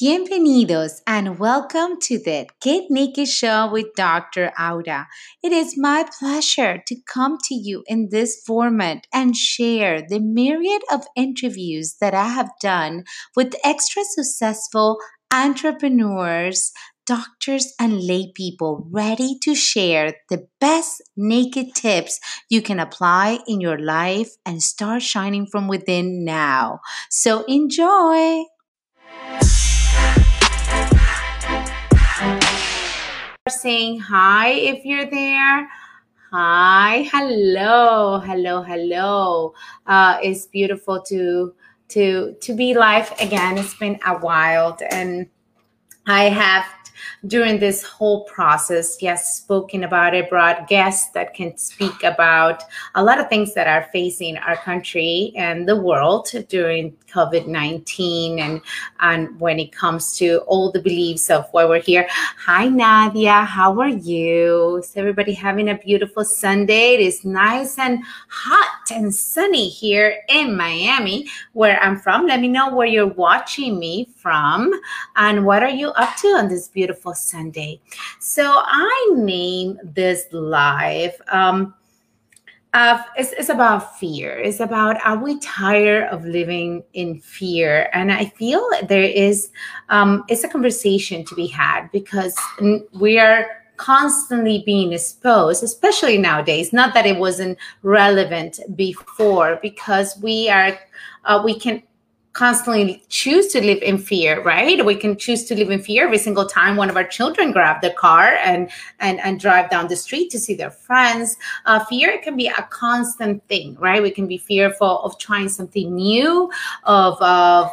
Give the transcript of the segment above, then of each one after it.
Bienvenidos and welcome to the Get Naked Show with Dr. Aura. It is my pleasure to come to you in this format and share the myriad of interviews that I have done with extra successful entrepreneurs, doctors, and lay people ready to share the best naked tips you can apply in your life and start shining from within now. So enjoy! Saying hi if you're there. Hi, hello, hello, hello. Uh, it's beautiful to to to be live again. It's been a while, and I have during this whole process, yes, spoken about it, brought guests that can speak about a lot of things that are facing our country and the world during COVID 19 and, and when it comes to all the beliefs of why we're here. Hi, Nadia. How are you? Is everybody having a beautiful Sunday? It is nice and hot and sunny here in Miami, where I'm from. Let me know where you're watching me from and what are you up to on this beautiful Sunday. So I name this live. Um, uh, it's, it's about fear. It's about are we tired of living in fear? And I feel there is um, it's a conversation to be had because we are constantly being exposed, especially nowadays. Not that it wasn't relevant before, because we are uh, we can constantly choose to live in fear right? We can choose to live in fear every single time one of our children grab the car and and and drive down the street to see their friends. Uh, fear can be a constant thing right? We can be fearful of trying something new of of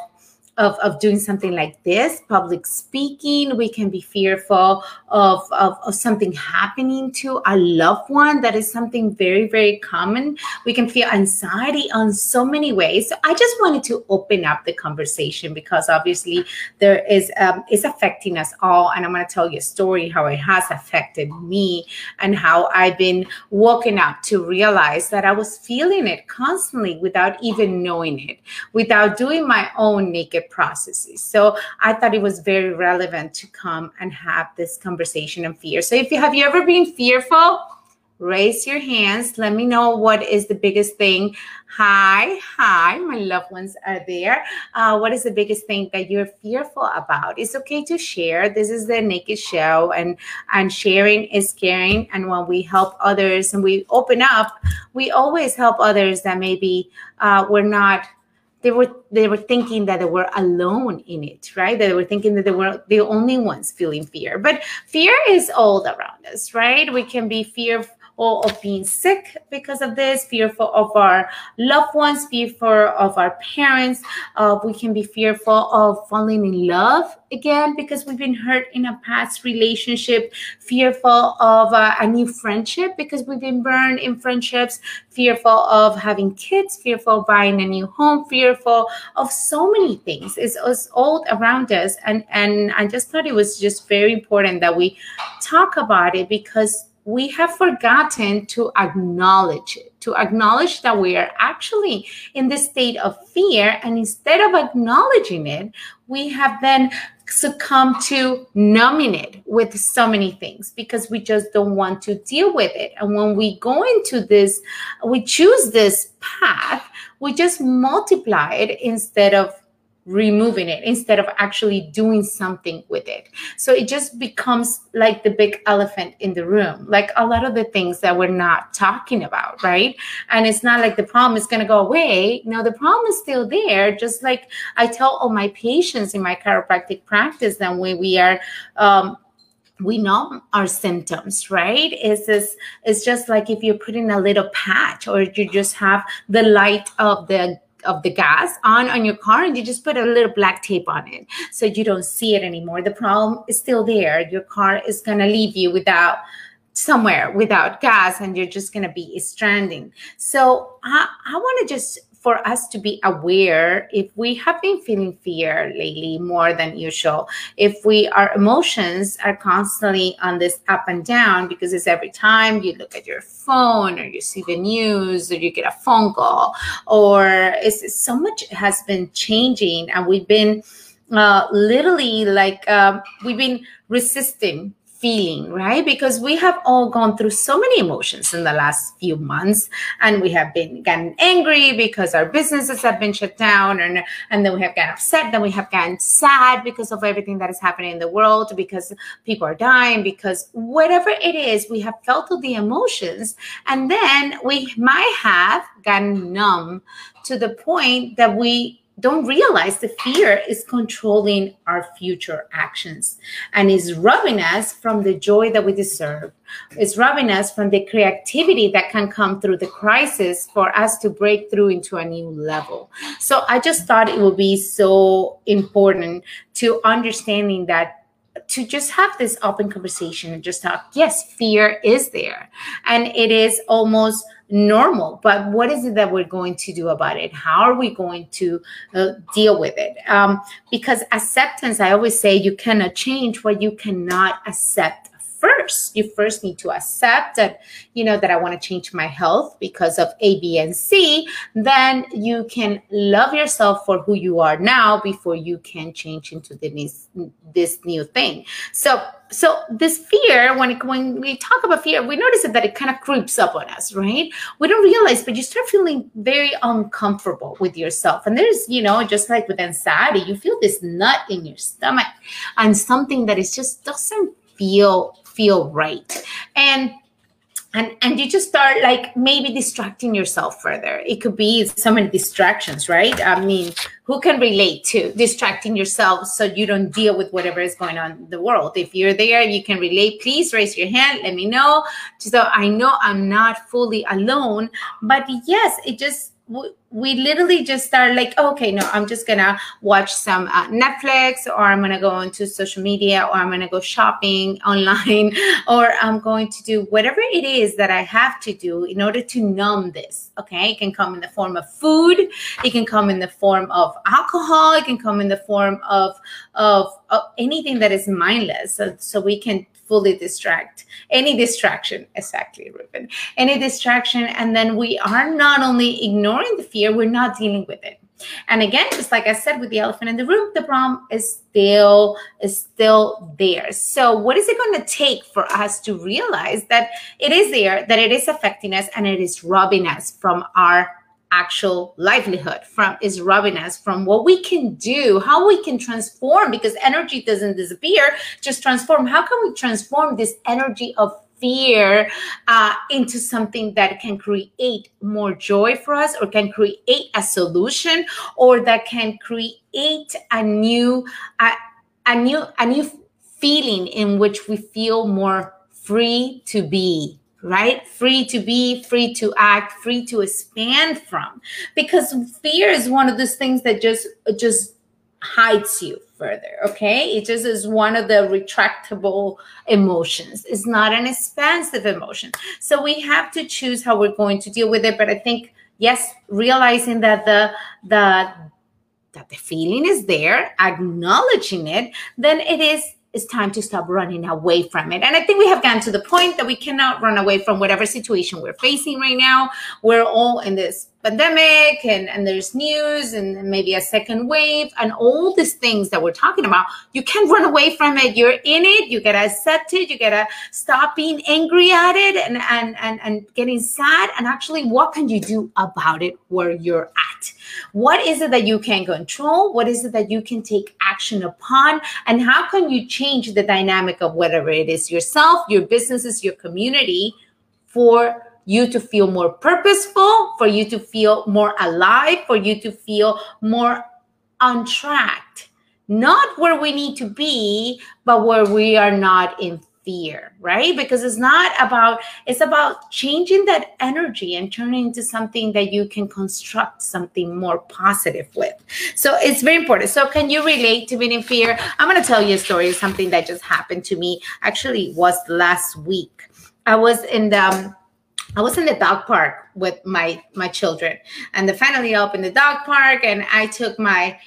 of, of doing something like this, public speaking. We can be fearful of, of, of something happening to a loved one. That is something very, very common. We can feel anxiety on so many ways. So I just wanted to open up the conversation because obviously there is um, it's affecting us all. And I'm going to tell you a story how it has affected me and how I've been woken up to realize that I was feeling it constantly without even knowing it, without doing my own naked processes. So I thought it was very relevant to come and have this conversation on fear. So if you have you ever been fearful, raise your hands. Let me know what is the biggest thing. Hi, hi, my loved ones are there. Uh, what is the biggest thing that you're fearful about? It's okay to share. This is the Naked Show, and and sharing is caring. And when we help others and we open up, we always help others that maybe uh, we're not they were they were thinking that they were alone in it right? They were thinking that they were the only ones feeling fear. But fear is all around us right? We can be of being sick because of this, fearful of our loved ones, fearful of our parents. Uh, we can be fearful of falling in love again because we've been hurt in a past relationship, fearful of uh, a new friendship because we've been burned in friendships, fearful of having kids, fearful of buying a new home, fearful of so many things. It's, it's all around us. And, and I just thought it was just very important that we talk about it because we have forgotten to acknowledge it, to acknowledge that we are actually in the state of fear. And instead of acknowledging it, we have then succumbed to numbing it with so many things because we just don't want to deal with it. And when we go into this, we choose this path, we just multiply it instead of removing it instead of actually doing something with it. So it just becomes like the big elephant in the room, like a lot of the things that we're not talking about, right? And it's not like the problem is going to go away. No, the problem is still there. Just like I tell all my patients in my chiropractic practice that when we are, um, we know our symptoms right is this it's just like if you're putting a little patch or you just have the light of the of the gas on on your car and you just put a little black tape on it so you don't see it anymore. The problem is still there. Your car is going to leave you without somewhere without gas and you're just going to be stranding. So i, I want to just for us to be aware if we have been feeling fear lately more than usual if we our emotions are constantly on this up and down because it's every time you look at your phone or you see the news or you get a phone call or it's so much has been changing and we've been uh, literally like um, we've been resisting feeling, right? Because we have all gone through so many emotions in the last few months, and we have been gotten angry because our businesses have been shut down, and and then we have gotten upset, then we have gotten sad because of everything that is happening in the world, because people are dying, because whatever it is, we have felt the emotions, and then we might have gotten numb to the point that we don't realize the fear is controlling our future actions and is robbing us from the joy that we deserve. It's robbing us from the creativity that can come through the crisis for us to break through into a new level. So I just thought it would be so important to understanding that to just have this open conversation and just talk yes fear is there. And it is almost normal but what is it that we're going to do about it? How are we going to uh, deal with it? Um, because acceptance i always say you cannot change what you cannot accept first. You first need to accept that you know that i want to change my health because of a b and c. Then you can love yourself for who you are now before you can change into this this new thing. So so this fear when it, when we talk about fear we notice that it kind of creeps up on us right? We don't realize but you start feeling very uncomfortable with yourself. And there's you know just like with anxiety you feel this nut in your stomach and something that is just doesn't feel feel right. And and and you just start like maybe distracting yourself further. It could be so many distractions right? I mean who can relate to distracting yourself so you don't deal with whatever is going on in the world? If you're there you can relate. Please raise your hand. Let me know. So i know i'm not fully alone but yes it just we literally just start like oh, okay no i'm just gonna watch some uh, netflix or i'm gonna go into social media or i'm gonna go shopping online or i'm going to do whatever it is that i have to do in order to numb this okay? It can come in the form of food it can come in the form of alcohol it can come in the form of of, of anything that is mindless. So, so we can fully distract any distraction exactly ruben any distraction. And then we are not only ignoring the fear we're not dealing with it. And again just like i said with the elephant in the room the problem is still is still there. So what is it going to take for us to realize that it is there that it is affecting us and it is robbing us from our actual livelihood from is robbing us from what we can do how we can transform because energy doesn't disappear just transform. How can we transform this energy of fear uh, into something that can create more joy for us or can create a solution or that can create a new a, a new a new feeling in which we feel more free to be right? Free to be, free to act, free to expand from. Because fear is one of those things that just just hides you further, okay? It just is one of the retractable emotions. It's not an expansive emotion. So we have to choose how we're going to deal with it, but I think yes, realizing that the the that the feeling is there, acknowledging it, then it is it's time to stop running away from it. And I think we have gotten to the point that we cannot run away from whatever situation we're facing right now. We're all in this pandemic and, and there's news and maybe a second wave and all these things that we're talking about. You can't run away from it. You're in it. You gotta accept it. You gotta stop being angry at it and, and, and, and getting sad. And actually, what can you do about it where you're at? What is it that you can control? What is it that you can take action upon? And how can you change the dynamic of whatever it is yourself, your businesses, your community for you to feel more purposeful, for you to feel more alive, for you to feel more on track. Not where we need to be, but where we are not in fear, right? Because it's not about, it's about changing that energy and turning into something that you can construct something more positive with. So it's very important. So can you relate to being in fear? I'm going to tell you a story, something that just happened to me. Actually, was last week. I was in the, um, I was in the dog park with my my children, and they finally opened the dog park, and I took my,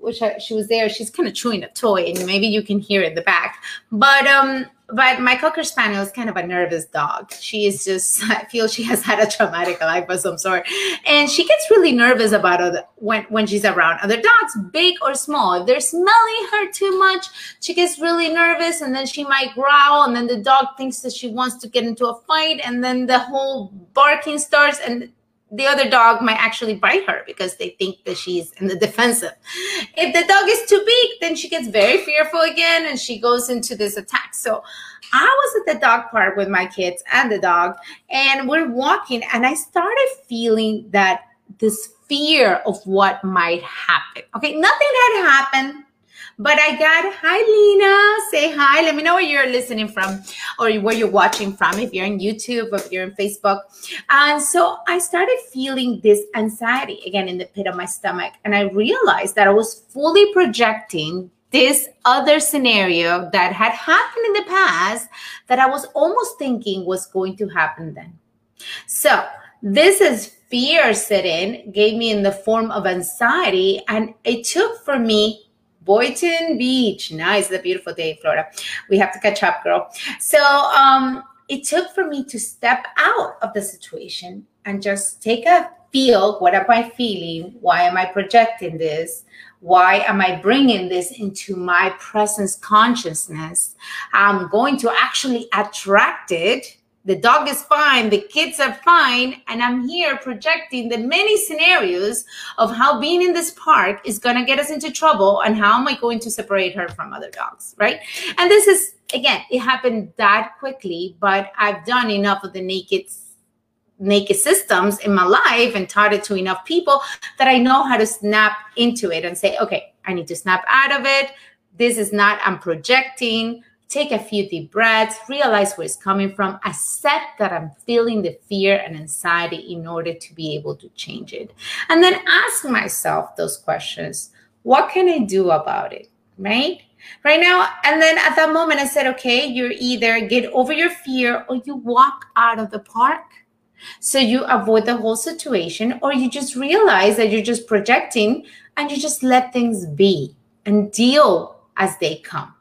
which I, she was there. She's kind of chewing a toy, and maybe you can hear in the back. But um, but my cocker spaniel is kind of a nervous dog. She is just i feel she has had a traumatic life of some sort. And she gets really nervous about other when when she's around. Other dogs big or small if they're smelling her too much she gets really nervous and then she might growl and then the dog thinks that she wants to get into a fight and then the whole barking starts and the other dog might actually bite her because they think that she's in the defensive. If the dog is too big, then she gets very fearful again and she goes into this attack. So I was at the dog park with my kids and the dog, and we're walking, and I started feeling that this fear of what might happen. Okay, nothing had happened but I got, hi, Lena. Say hi. Let me know where you're listening from or where you're watching from, if you're on YouTube or if you're on Facebook. And so I started feeling this anxiety again in the pit of my stomach. And I realized that I was fully projecting this other scenario that had happened in the past that I was almost thinking was going to happen then. So this is fear sitting gave me in the form of anxiety. And it took for me Boynton Beach. Nice, the beautiful day in Florida. We have to catch up, girl. So um, it took for me to step out of the situation and just take a feel. What am I feeling? Why am I projecting this? Why am I bringing this into my presence consciousness? I'm going to actually attract it the dog is fine, the kids are fine, and I'm here projecting the many scenarios of how being in this park is going to get us into trouble and how am I going to separate her from other dogs, right? And this is, again, it happened that quickly, but I've done enough of the naked naked systems in my life and taught it to enough people that I know how to snap into it and say, okay, I need to snap out of it. This is not, I'm projecting take a few deep breaths, realize where it's coming from, accept that I'm feeling the fear and anxiety in order to be able to change it. And then ask myself those questions What can I do about it? Right? Right now, and then at that moment, I said, okay, you're either get over your fear or you walk out of the park. So you avoid the whole situation, or you just realize that you're just projecting and you just let things be and deal as they come.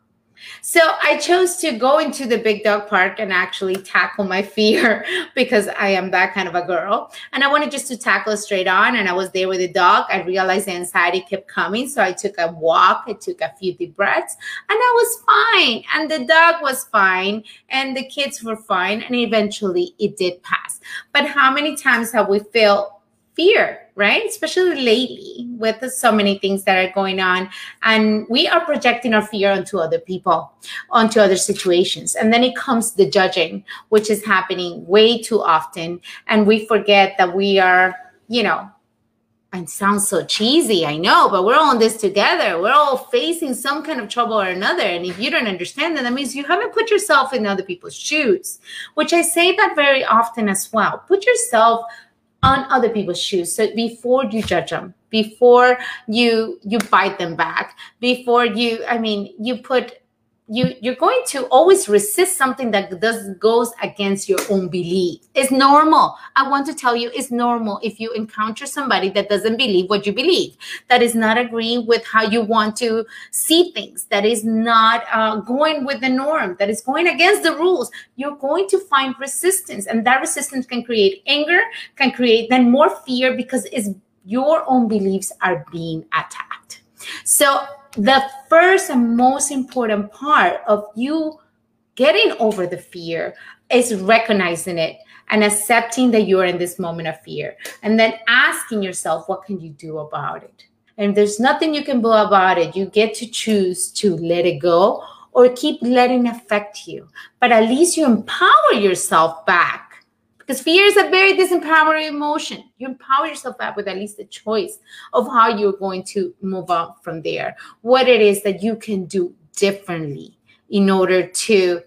So I chose to go into the big dog park and actually tackle my fear because I am that kind of a girl. And I wanted just to tackle straight on. And I was there with the dog. I realized the anxiety kept coming. So I took a walk, I took a few deep breaths, and I was fine. And the dog was fine. And the kids were fine. And eventually it did pass. But how many times have we felt fear, right? Especially lately with so many things that are going on. And we are projecting our fear onto other people, onto other situations. And then it comes the judging, which is happening way too often. And we forget that we are, you know, and sounds so cheesy, I know, but we're all in this together. We're all facing some kind of trouble or another. And if you don't understand that, that means you haven't put yourself in other people's shoes, which I say that very often as well. Put yourself on other people's shoes. So before you judge them before you you bite them back before you i mean you put you you're going to always resist something that does goes against your own belief. It's normal. I want to tell you it's normal if you encounter somebody that doesn't believe what you believe that is not agreeing with how you want to see things that is not uh, going with the norm that is going against the rules. You're going to find resistance and that resistance can create anger can create then more fear because it's your own beliefs are being attacked. So the first and most important part of you getting over the fear is recognizing it and accepting that you're in this moment of fear and then asking yourself what can you do about it? And there's nothing you can do about it you get to choose to let it go or keep letting affect you. But at least you empower yourself back because fear is a very disempowering emotion. You empower yourself up with at least a choice of how you're going to move on from there, what it is that you can do differently in order to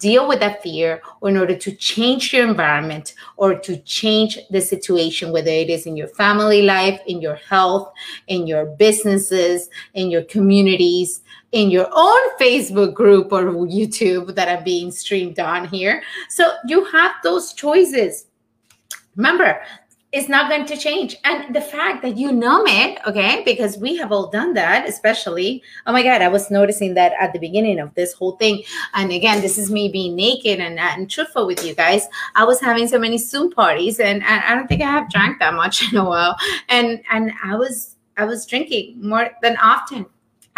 deal with that fear or in order to change your environment or to change the situation, whether it is in your family life, in your health, in your businesses, in your communities, in your own Facebook group or YouTube that are being streamed on here. So you have those choices. Remember, it's not going to change. And the fact that you numb it, okay, because we have all done that, especially, oh my God, I was noticing that at the beginning of this whole thing. And again, this is me being naked and, and truthful with you guys. I was having so many Zoom parties and, and I don't think I have drank that much in a while. And and I was I was drinking more than often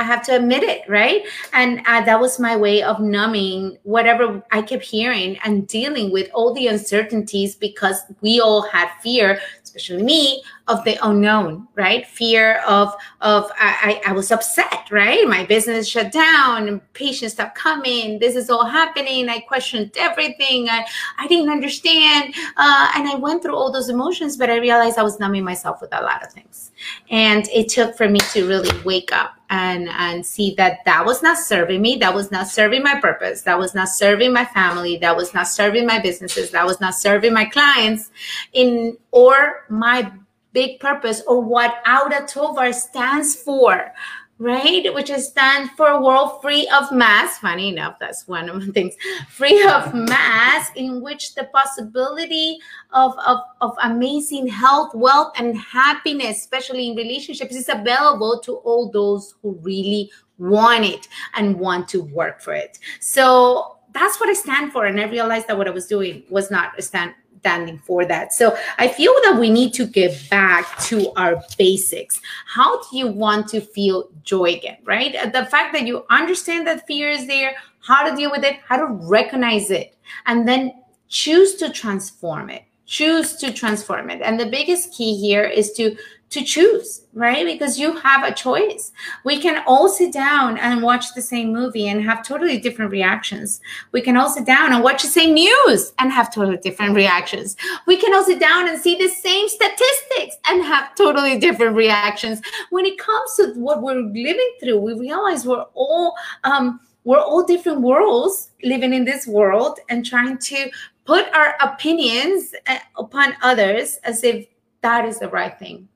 I have to admit it, right? And uh, that was my way of numbing whatever I kept hearing and dealing with all the uncertainties because we all had fear, especially me, of the unknown, right? Fear of of I, I was upset, right? My business shut down, patients stopped coming. This is all happening. I questioned everything. I, I didn't understand, uh, and I went through all those emotions. But I realized I was numbing myself with a lot of things, and it took for me to really wake up and and see that that was not serving me. That was not serving my purpose. That was not serving my family. That was not serving my businesses. That was not serving my clients, in or my big purpose or what Aura Tovar stands for, right? Which is stand for a world free of mass. Funny enough, that's one of the things. Free of mass, in which the possibility of, of, of amazing health, wealth, and happiness, especially in relationships, is available to all those who really want it and want to work for it. So that's what I stand for. And I realized that what I was doing was not a stand standing for that. So I feel that we need to get back to our basics. How do you want to feel joy again, right? The fact that you understand that fear is there, how to deal with it, how to recognize it, and then choose to transform it. Choose to transform it. And the biggest key here is to to choose, right? Because you have a choice. We can all sit down and watch the same movie and have totally different reactions. We can all sit down and watch the same news and have totally different reactions. We can all sit down and see the same statistics and have totally different reactions. When it comes to what we're living through, we realize we're all um, we're all different worlds living in this world and trying to put our opinions uh, upon others as if that is the right thing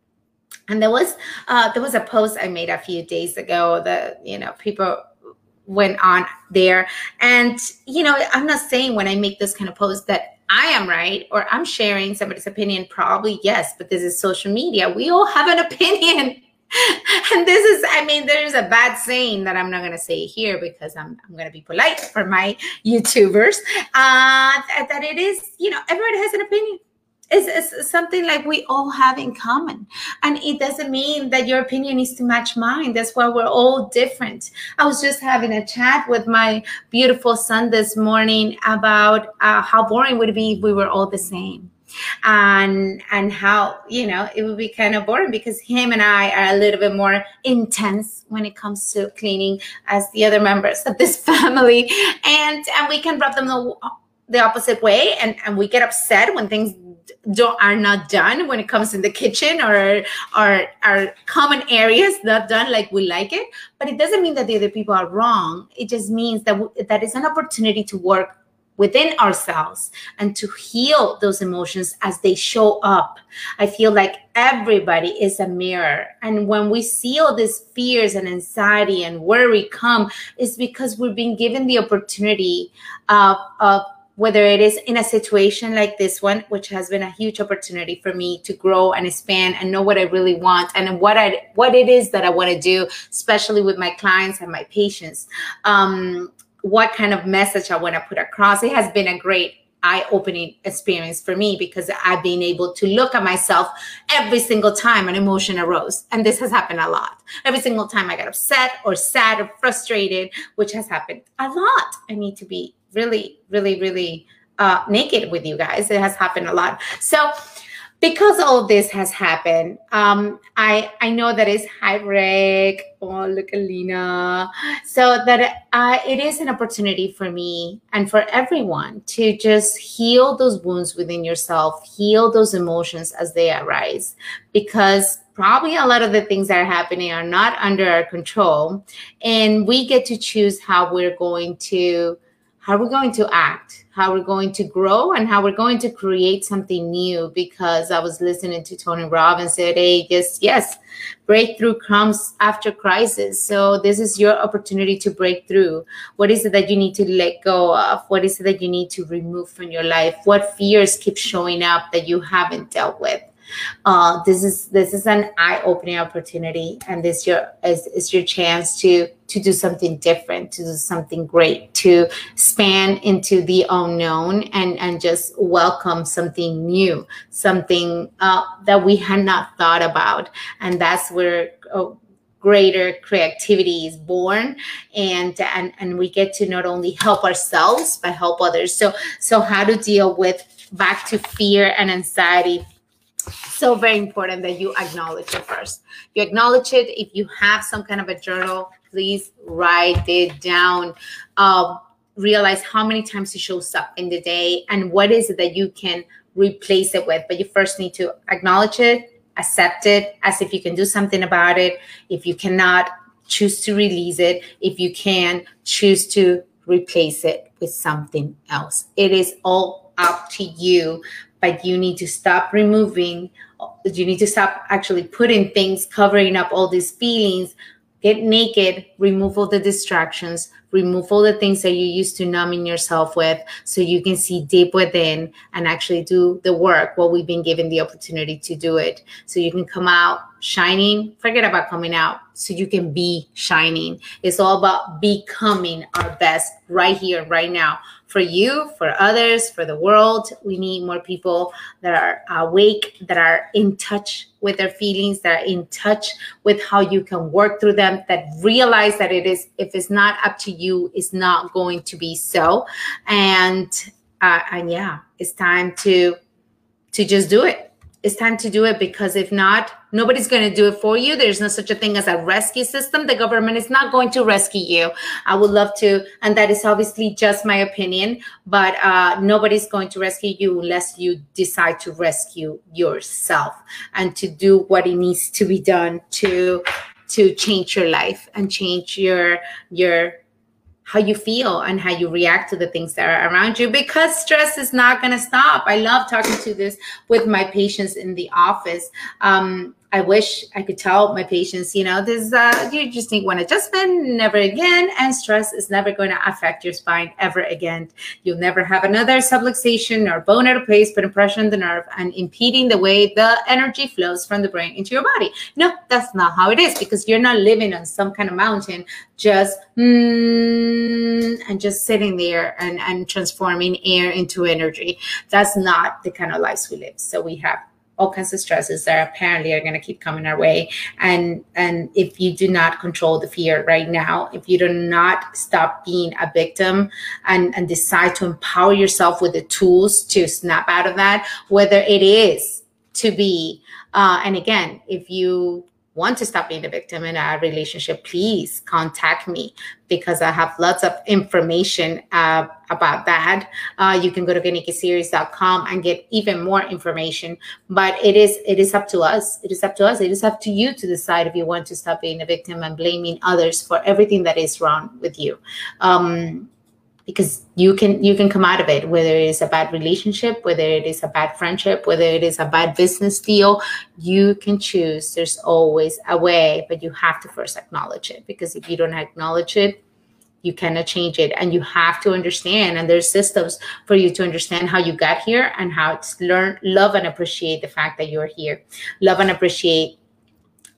and there was uh, there was a post I made a few days ago that you know people went on there, and you know I'm not saying when I make this kind of post that I am right or I'm sharing somebody's opinion. Probably yes, but this is social media. We all have an opinion. and this is, I mean, there's a bad saying that I'm not going to say here because I'm, I'm going to be polite for my YouTubers. Uh, that it is, you know, everybody has an opinion is, is something like we all have in common. And it doesn't mean that your opinion needs to match mine. That's why we're all different. I was just having a chat with my beautiful son this morning about uh, how boring would it be if we were all the same and and how you know it would be kind of boring because him and I are a little bit more intense when it comes to cleaning as the other members of this family and and we can rub them the, the opposite way and and we get upset when things don't are not done when it comes in the kitchen or or our common areas not done like we like it but it doesn't mean that the other people are wrong it just means that that is an opportunity to work within ourselves and to heal those emotions as they show up. I feel like everybody is a mirror. And when we see all these fears and anxiety and worry come, it's because we've been given the opportunity of, of whether it is in a situation like this one, which has been a huge opportunity for me to grow and expand and know what I really want and what I what it is that I want to do, especially with my clients and my patients. Um, what kind of message I want to put across. It has been a great eye-opening experience for me because I've been able to look at myself every single time an emotion arose. And this has happened a lot. Every single time I got upset or sad or frustrated, which has happened a lot. I need to be really, really, really uh, naked with you guys. It has happened a lot. So because all this has happened, um, I I know that it's high Rick. Oh, look at Lena. So that uh, it is an opportunity for me and for everyone to just heal those wounds within yourself, heal those emotions as they arise, because probably a lot of the things that are happening are not under our control, and we get to choose how we're going to how we're going to act, how we're going to grow, and how we're going to create something new. Because I was listening to Tony Robbins said, "Hey, just yes, breakthrough comes after crisis. So this is your opportunity to break through. What is it that you need to let go of? What is it that you need to remove from your life? What fears keep showing up that you haven't dealt with?" uh, this is this is an eye-opening opportunity and this your is, is your chance to to do something different to do something great to span into the unknown and and just welcome something new something uh, that we had not thought about. And that's where uh, greater creativity is born. And and and we get to not only help ourselves but help others. So so how to deal with back to fear and anxiety so very important that you acknowledge it first you acknowledge it if you have some kind of a journal please write it down uh, realize how many times it shows up in the day and what is it that you can replace it with but you first need to acknowledge it accept it as if you can do something about it. If you cannot, choose to release it. If you can, choose to replace it with something else. It is all up to you, but you need to stop removing, you need to stop actually putting things, covering up all these feelings. Get naked, remove all the distractions, remove all the things that you used to numbing yourself with so you can see deep within and actually do the work what we've been given the opportunity to do it. So you can come out shining. Forget about coming out. So you can be shining. It's all about becoming our best right here right now for you, for others, for the world. We need more people that are awake, that are in touch with their feelings, that are in touch with how you can work through them, that realize that it is, if it's not up to you, it's not going to be so. And uh, and yeah, it's time to to just do it it's time to do it because if not, nobody's going to do it for you. There's no such a thing as a rescue system. The government is not going to rescue you. I would love to, and that is obviously just my opinion, but uh, nobody's going to rescue you unless you decide to rescue yourself and to do what it needs to be done to to change your life and change your your how you feel and how you react to the things that are around you because stress is not going to stop. I love talking to this with my patients in the office. Um, I wish I could tell my patients, you know, this uh, you just need one adjustment, never again, and stress is never going to affect your spine ever again. You'll never have another subluxation or bone out of place, put pressure on the nerve and impeding the way the energy flows from the brain into your body. No, that's not how it is because you're not living on some kind of mountain, just mm, and just sitting there and, and transforming air into energy. That's not the kind of lives we live. So we have all kinds of stresses that apparently are going to keep coming our way. And and if you do not control the fear right now if you do not stop being a victim and and decide to empower yourself with the tools to snap out of that whether it is to be uh, and again if you want to stop being a victim in a relationship, please contact me because I have lots of information uh, about that. Uh, you can go to getnakedseries.com and get even more information. But it is it is up to us. It is up to us. It is up to you to decide if you want to stop being a victim and blaming others for everything that is wrong with you. Um, because you can you can come out of it whether it is a bad relationship whether it is a bad friendship whether it is a bad business deal you can choose. There's always a way but you have to first acknowledge it because if you don't acknowledge it you cannot change it. And you have to understand and there's systems for you to understand how you got here and how to learn love and appreciate the fact that you're here. Love and appreciate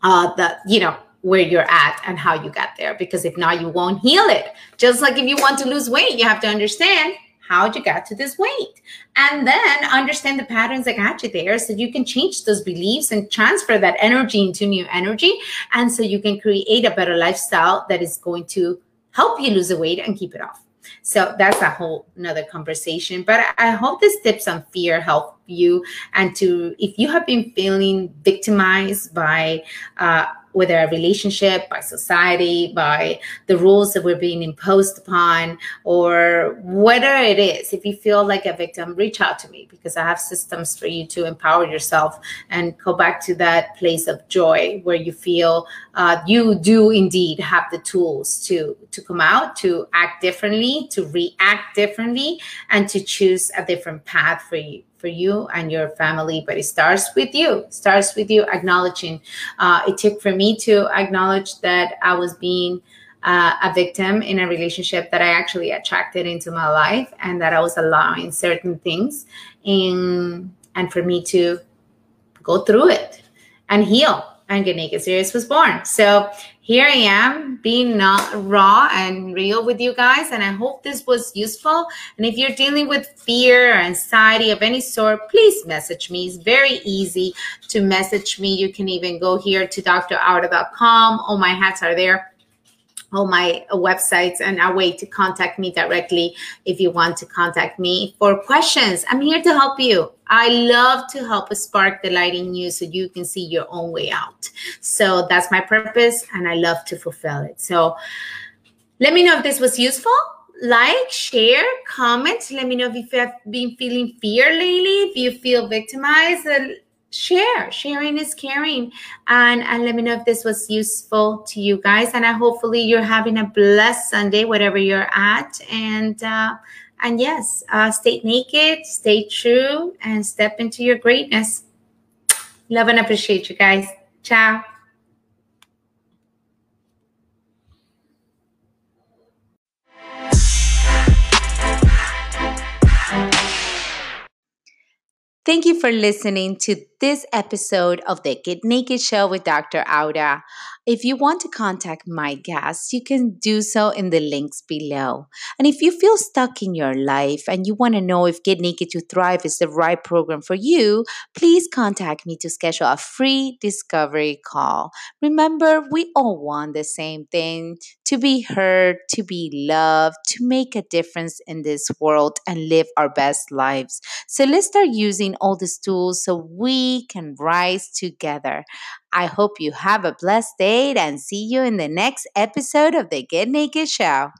uh the you know where you're at and how you got there because if not you won't heal it. Just like if you want to lose weight you have to understand how you got to this weight and then understand the patterns that got you there so you can change those beliefs and transfer that energy into new energy and so you can create a better lifestyle that is going to help you lose the weight and keep it off. So that's a whole another conversation but i hope this tips on fear help you and to if you have been feeling victimized by uh, whether a relationship, by society, by the rules that we're being imposed upon, or whatever it is. If you feel like a victim, reach out to me because I have systems for you to empower yourself and go back to that place of joy where you feel uh, you do indeed have the tools to to come out, to act differently, to react differently, and to choose a different path for you for you and your family but it starts with you starts with you acknowledging uh, it took for me to acknowledge that i was being uh, a victim in a relationship that i actually attracted into my life and that i was allowing certain things in and for me to go through it and heal. And Get Naked Series was born. So here I am being not raw and real with you guys. And I hope this was useful. And if you're dealing with fear or anxiety of any sort, please message me. It's very easy to message me. You can even go here to draura.com. All my hats are there all my websites and a way to contact me directly if you want to contact me for questions. I'm here to help you. I love to help spark the light in you so you can see your own way out. So that's my purpose and I love to fulfill it. So let me know if this was useful. Like, share, comment. Let me know if you have been feeling fear lately, if you feel victimized share. Sharing is caring. And and let me know if this was useful to you guys. And i hopefully you're having a blessed sunday whatever you're at. And uh and yes uh stay naked stay true and step into your greatness. Love and appreciate you guys. Ciao. Thank you for listening to this episode of the Get Naked Show with Dr. Aura. If you want to contact my guests, you can do so in the links below. And if you feel stuck in your life and you want to know if Get Naked to Thrive is the right program for you, please contact me to schedule a free discovery call. Remember, we all want the same thing to be heard, to be loved, to make a difference in this world and live our best lives. So let's start using all these tools so we can rise together. I hope you have a blessed day and see you in the next episode of the Get Naked Show.